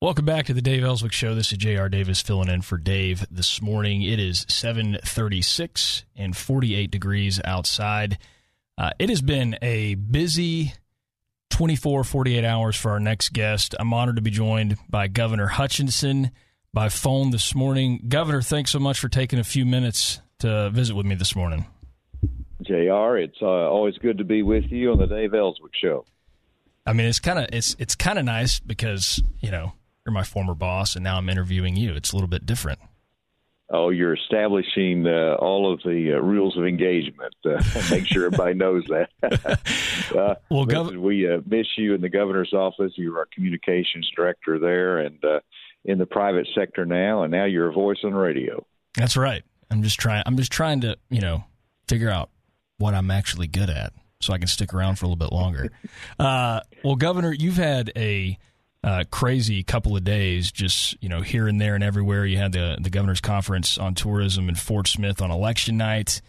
Welcome back to the Dave Elswick Show. This is J.R. Davis filling in for Dave this morning. It is 736 and 48 degrees outside. Uh, it has been a busy 24, 48 hours for our next guest. I'm honored to be joined by Governor Hutchinson by phone this morning. Governor, thanks so much for taking a few minutes to visit with me this morning. JR, it's uh, always good to be with you on the Dave Elswick Show. I mean, it's kind of it's it's kind of nice because you know you're my former boss, and now I'm interviewing you. It's a little bit different. Oh, you're establishing uh, all of the uh, rules of engagement. Uh, make sure everybody knows that. uh, well, gov- we uh, miss you in the governor's office. You're our communications director there, and uh, in the private sector now, and now you're a voice on radio. That's right. I'm just trying. I'm just trying to, you know, figure out what I'm actually good at, so I can stick around for a little bit longer. uh, well, Governor, you've had a uh, crazy couple of days, just you know here and there and everywhere. You had the the governor's conference on tourism in Fort Smith on election night.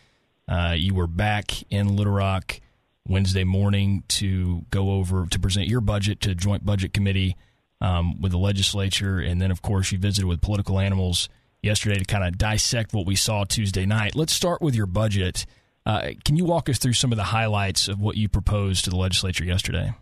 Uh, you were back in Little Rock Wednesday morning to go over to present your budget to Joint Budget Committee um, with the legislature, and then of course you visited with political animals yesterday to kind of dissect what we saw Tuesday night. Let's start with your budget. Uh, can you walk us through some of the highlights of what you proposed to the legislature yesterday?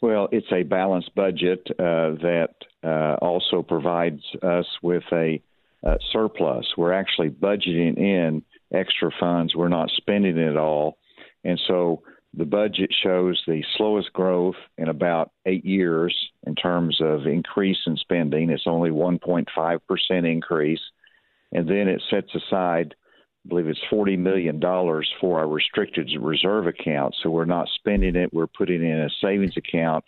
Well, it's a balanced budget uh, that uh, also provides us with a uh, surplus. We're actually budgeting in extra funds. We're not spending it all. And so the budget shows the slowest growth in about eight years in terms of increase in spending. It's only 1.5% increase. And then it sets aside I believe it's $40 million for our restricted reserve account. So we're not spending it, we're putting in a savings account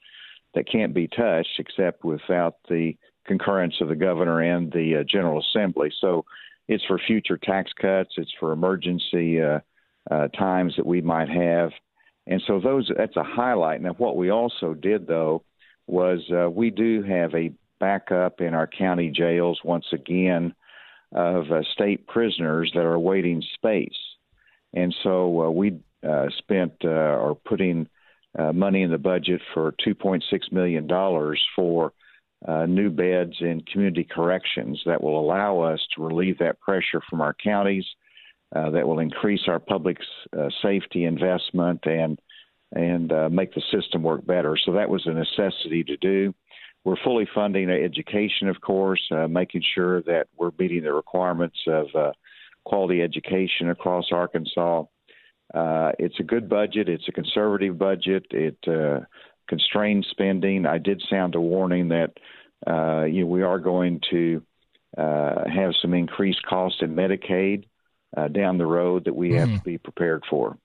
that can't be touched except without the concurrence of the governor and the uh, General Assembly. So it's for future tax cuts, it's for emergency uh, uh, times that we might have. And so those that's a highlight. Now, what we also did, though, was uh, we do have a backup in our county jails once again of uh, state prisoners that are awaiting space. And so uh, we uh, spent uh, or putting uh, money in the budget for $2.6 million for uh, new beds in community corrections that will allow us to relieve that pressure from our counties, that will increase our public safety investment and and make the system work better. So that was a necessity to do. We're fully funding education, of course, uh, making sure that we're meeting the requirements of uh, quality education across Arkansas. Uh, it's a good budget. It's a conservative budget. It uh, constrains spending. I did sound a warning that uh, you know, we are going to uh, have some increased cost in Medicaid down the road that we mm-hmm. have to be prepared for.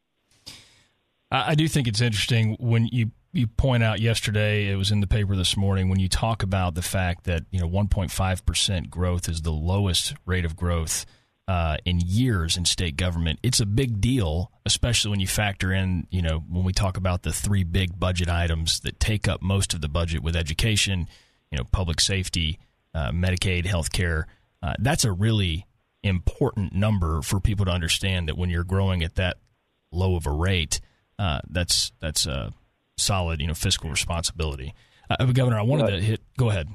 I do think it's interesting when you you point out yesterday, it was in the paper this morning, when you talk about the fact that you know 1.5 percent growth is the lowest rate of growth uh, in years in state government. It's a big deal, especially when you factor in you know when we talk about the three big budget items that take up most of the budget with education, you know, public safety, uh, Medicaid, healthcare. Uh, that's a really important number for people to understand that when you're growing at that low of a rate, uh, that's that's a solid, you know, fiscal responsibility. Uh, Governor, I wanted to hit. Go ahead.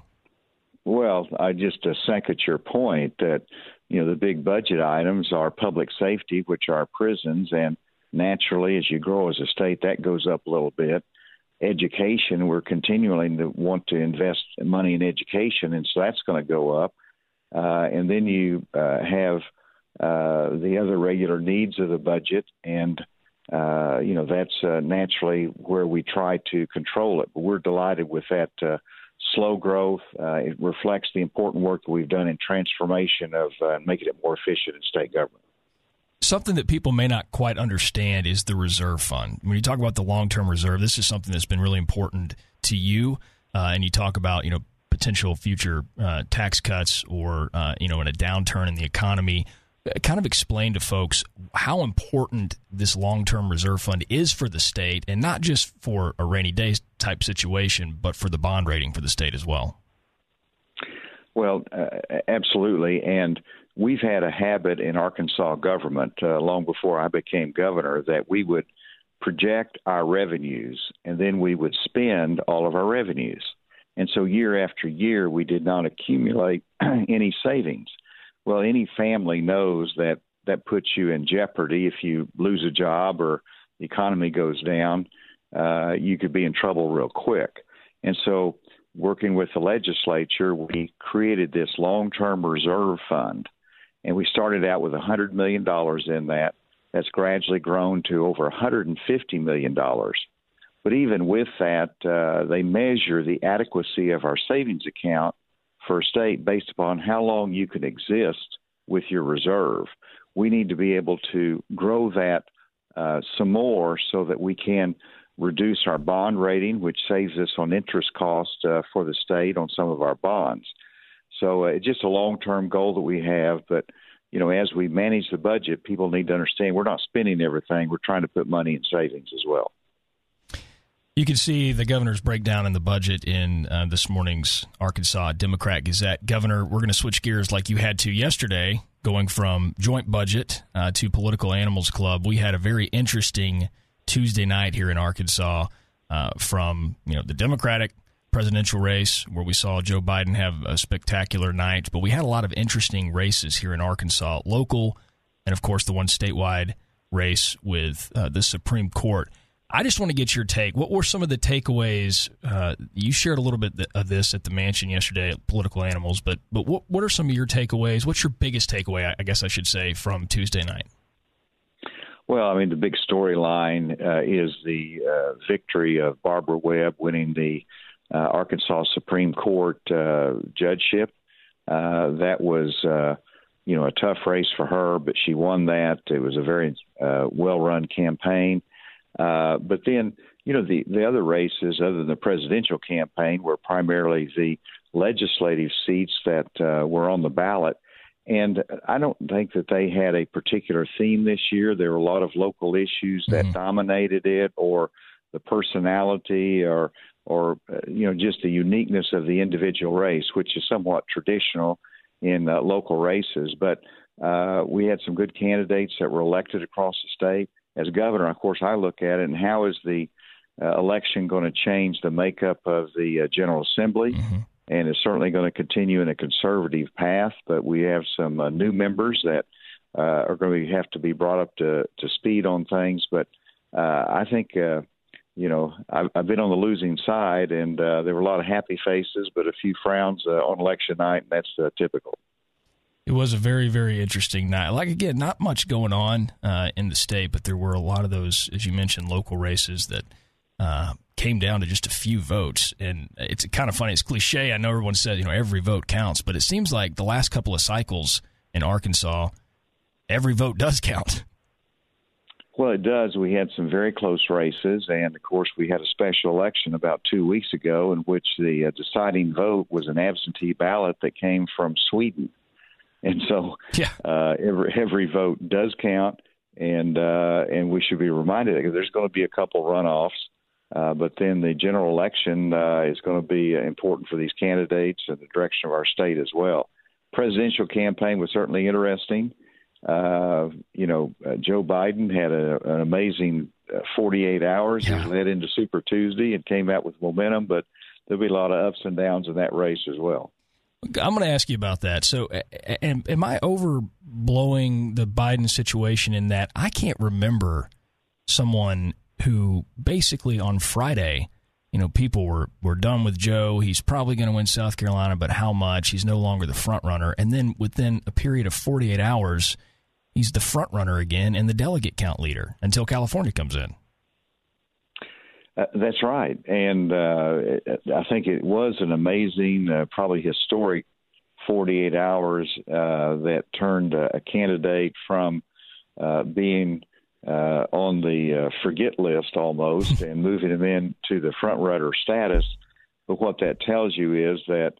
Well, I just uh, second your point that you know the big budget items are public safety, which are prisons, and naturally, as you grow as a state, that goes up a little bit. Education, we're continuing to want to invest money in education, and so that's going to go up. Uh, and then you uh, have uh, the other regular needs of the budget, and uh, you know that's uh, naturally where we try to control it. But we're delighted with that uh, slow growth. Uh, it reflects the important work that we've done in transformation of uh, making it more efficient in state government. Something that people may not quite understand is the reserve fund. When you talk about the long term reserve, this is something that's been really important to you. and you talk about you know potential future tax cuts or you know in a downturn in the economy. Kind of explain to folks how important this long-term reserve fund is for the state, and not just for a rainy day type situation, but for the bond rating for the state as well. Well, uh, absolutely, and we've had a habit in Arkansas government uh, long before I became governor that we would project our revenues and then we would spend all of our revenues. And so year after year, we did not accumulate any savings. Well, any family knows that that puts you in jeopardy if you lose a job or the economy goes down. Uh, you could be in trouble real quick. And so, working with the legislature, we created this long term reserve fund. And we started out with $100 million in that. That's gradually grown to over $150 million. But even with that, uh, they measure the adequacy of our savings account for a state based upon how long you can exist with your reserve. We need to be able to grow that uh, some more so that we can reduce our bond rating, which saves us on interest cost uh, for the state on some of our bonds. So uh, it's just a long term goal that we have, but you know, as we manage the budget, people need to understand we're not spending everything. We're trying to put money in savings as well. You can see the governor's breakdown in the budget in uh, this morning's Arkansas Democrat Gazette. Governor, we're going to switch gears like you had to yesterday, going from joint budget uh, to political animals club. We had a very interesting Tuesday night here in Arkansas uh, from you know the Democratic presidential race where we saw Joe Biden have a spectacular night, but we had a lot of interesting races here in Arkansas, local, and of course the one statewide race with uh, the Supreme Court. I just want to get your take. What were some of the takeaways? Uh, you shared a little bit of this at the mansion yesterday at Political Animals, but but what what are some of your takeaways? What's your biggest takeaway? I guess I should say from Tuesday night. Well, I mean, the big storyline uh, is the uh, victory of Barbara Webb winning the uh, Arkansas Supreme Court uh, judgeship. Uh, that was, you know, a tough race for her, but she won that. It was a very uh, well-run campaign. Uh, but then, you know, the the other races, other than the presidential campaign, were primarily the legislative seats that uh, were on the ballot. And I don't think that they had a particular theme this year. There were a lot of local issues that mm-hmm. dominated it, or the personality, or or uh, you know just the uniqueness of the individual race, which is somewhat traditional in uh, local races. But uh, we had some good candidates that were elected across the state. As governor, of course, I look at it and how is the uh, election going to change the makeup of the uh, General Assembly? Mm-hmm. And it's certainly going to continue in a conservative path. But we have some uh, new members that are going to have to be brought up to, to speed on things. But I think you know, I've, I've been on the losing side, and uh, there were a lot of happy faces, but a few frowns uh, on election night, and that's uh, typical. It was a very, very interesting night. Like again, not much going on uh, in the state, but there were a lot of those, as you mentioned, local races that uh, came down to just a few votes. And it's kind of funny. It's cliche. I know everyone says you know every vote counts, but it seems like the last couple of cycles in Arkansas, every vote does count. Well, it does. We had some very close races, and of course, we had a special election about two weeks ago in which the uh, deciding vote was an absentee ballot that came from Sweden, and so yeah. uh, every every vote does count, and uh, and we should be reminded that there's going to be a couple runoffs, uh, but then the general election uh, is going to be important for these candidates and the direction of our state as well. Presidential campaign was certainly interesting. Uh, you know, uh, Joe Biden had a, an amazing uh, 48 hours. Yeah. He led into Super Tuesday and came out with momentum, but there'll be a lot of ups and downs in that race as well. I'm going to ask you about that. So, am, am I overblowing the Biden situation in that I can't remember someone who basically on Friday you know, people were, were done with Joe. He's probably going to win South Carolina, but how much? He's no longer the front runner. And then within a period of 48 hours, he's the front runner again and the delegate count leader until California comes in. Uh, that's right. And uh, I think it was an amazing, uh, probably historic 48 hours uh, that turned a candidate from uh, being on the forget list almost and moving him into the front runner status. but what that tells you is that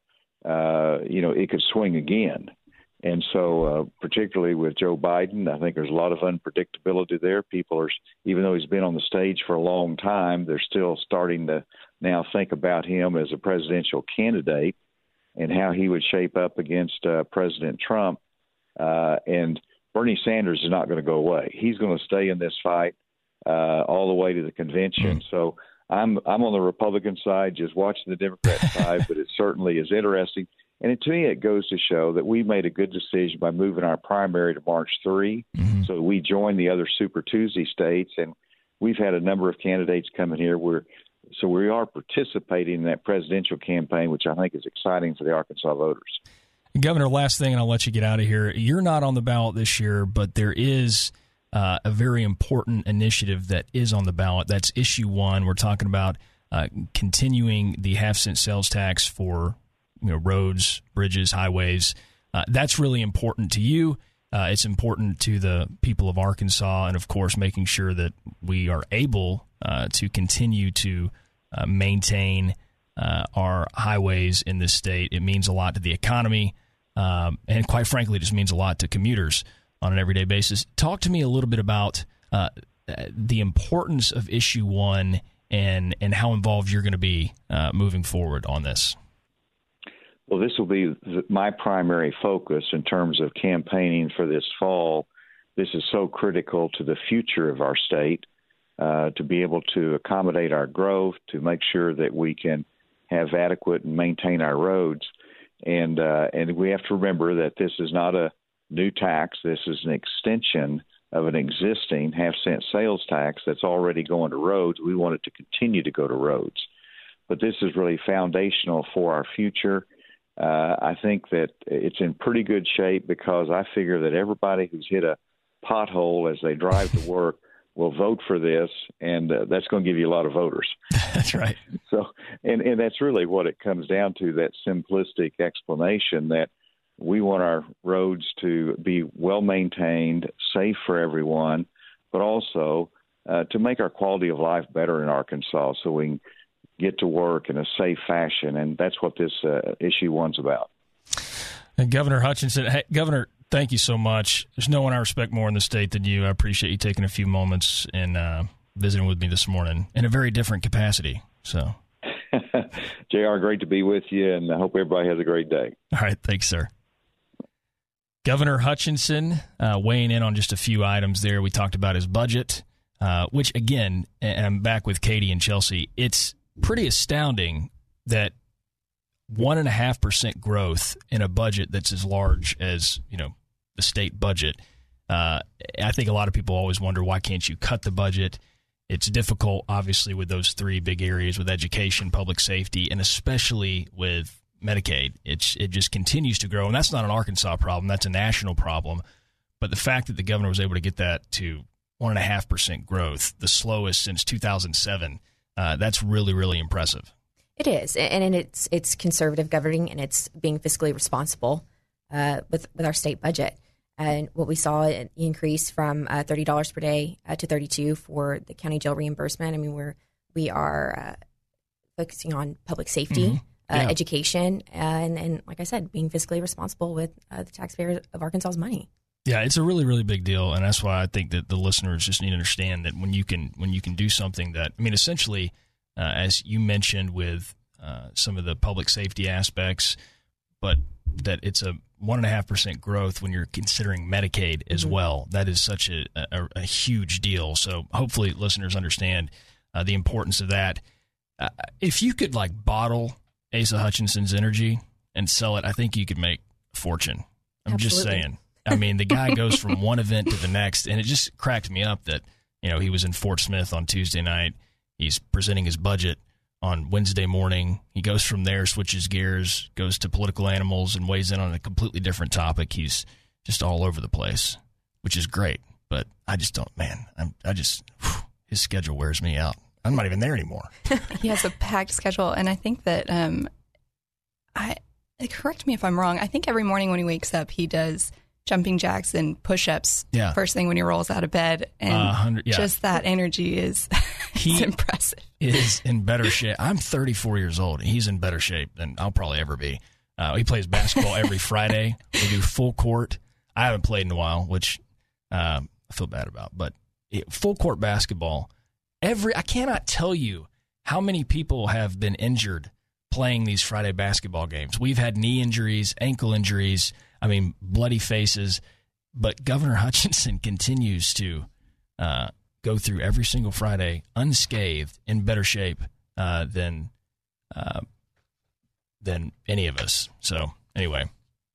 you know it could swing again. And so, uh, particularly with Joe Biden, I think there's a lot of unpredictability there. People are, even though he's been on the stage for a long time, they're still starting to now think about him as a presidential candidate and how he would shape up against uh, President Trump. Uh, and Bernie Sanders is not going to go away. He's going to stay in this fight uh, all the way to the convention. Mm. So I'm I'm on the Republican side, just watching the Democrat side, but it certainly is interesting. And it, to me, it goes to show that we made a good decision by moving our primary to March 3. Mm-hmm. So we joined the other Super Tuesday states, and we've had a number of candidates coming here. We're so we are participating in that presidential campaign, which I think is exciting for the Arkansas voters. Governor, last thing, and I'll let you get out of here. You're not on the ballot this year, but there is uh, a very important initiative that is on the ballot. That's issue one. We're talking about uh, continuing the half cent sales tax for you know roads, bridges, highways. Uh, that's really important to you. Uh, it's important to the people of Arkansas, and of course, making sure that we are able uh, to continue to uh, maintain uh, our highways in this state. It means a lot to the economy, um, and quite frankly, it just means a lot to commuters on an everyday basis. Talk to me a little bit about uh, the importance of issue one and and how involved you're going to be moving forward on this. Well, this will be my primary focus in terms of campaigning for this fall. This is so critical to the future of our state uh, to be able to accommodate our growth, to make sure that we can have adequate and maintain our roads. And uh, and we have to remember that this is not a new tax. This is an extension of an existing half cent sales tax that's already going to roads. We want it to continue to go to roads. But this is really foundational for our future uh, I think that it's in pretty good shape because I figure that everybody who's hit a pothole as they drive to work will vote for this, and uh, that's going to give you a lot of voters. that's right. So, and and that's really what it comes down to that simplistic explanation that we want our roads to be well maintained, safe for everyone, but also uh, to make our quality of life better in Arkansas, so we can get to work in a safe fashion, and that's what this uh, issue one's about. And Governor Hutchinson, hey, Governor, thank you so much. There's no one I respect more in the state than you. I appreciate you taking a few moments and uh, visiting with me this morning in a very different capacity. So, Jr., great to be with you, and I hope everybody has a great day. All right, thanks, sir. Governor Hutchinson uh, weighing in on just a few items there. We talked about his budget, uh, which again, and I'm back with Katie and Chelsea. It's pretty astounding that one and a half percent growth in a budget that's as large as you know the state budget. Uh, I think a lot of people always wonder why can't you cut the budget? It's difficult, obviously, with those three big areas with education, public safety, and especially with Medicaid. It's it just continues to grow, and that's not an Arkansas problem; that's a national problem. But the fact that the governor was able to get that to one and a half percent growth, the slowest since 2007 uh, that's really, really impressive. It is, and it's it's conservative governing, and it's being fiscally responsible uh, with with our state budget. And what we saw an increase from uh, thirty dollars per day uh, to thirty two for the county jail reimbursement. I mean, we're we are uh, focusing on public safety, mm-hmm. Uh, yeah. education, and and like I said, being fiscally responsible with the taxpayers of Arkansas's money. Yeah, it's a really really big deal, and that's why I think that the listeners just need to understand that when you can when you can do something that I mean, essentially, uh, as you mentioned with uh, some of the public safety aspects, but that it's a one and a half percent growth when you're considering Medicaid as mm-hmm. well. That is such a, a, a, huge deal. So hopefully, listeners understand uh, the importance of that. Uh, if you could like bottle Asa Hutchinson's energy and sell it, I think you could make a fortune. I'm Absolutely. just saying. I mean, the guy goes from one event to the next, and it just cracked me up that you know he was in Fort Smith on Tuesday night. He's presenting his budget on Wednesday morning. He goes from there, switches gears, goes to political animals, and weighs in on a completely different topic. He's just all over the place, which is great. But I just don't, man. I'm, I just whew, his schedule wears me out. I'm not even there anymore. he has a packed schedule, and I think that um, I correct me if I'm wrong. I think every morning when he wakes up, he does jumping jacks and push-ups Yeah. first thing when he rolls out of bed, and Uh, yeah. just that energy is He- impressive. is in better shape. I'm 34 years old, and he's in better shape than I'll probably ever be. Uh, he plays basketball every Friday. We do full court. I haven't played in a while, which um, I feel bad about. But it, full court basketball, every I cannot tell you how many people have been injured playing these Friday basketball games. We've had knee injuries, ankle injuries. I mean, bloody faces. But Governor Hutchinson continues to uh, go through every single Friday unscathed, in better shape uh, than uh, than any of us. So anyway,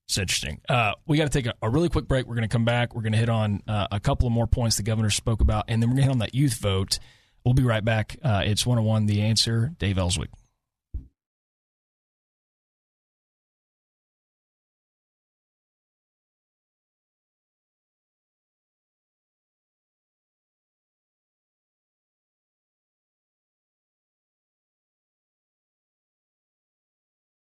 it's interesting. Uh, we got to take a, a really quick break. We're going to come back. We're going to hit on uh, a couple of more points the governor spoke about, and then we're going to hit on that youth vote. We'll be right back. Uh, it's 101 The Answer. Dave Elswick.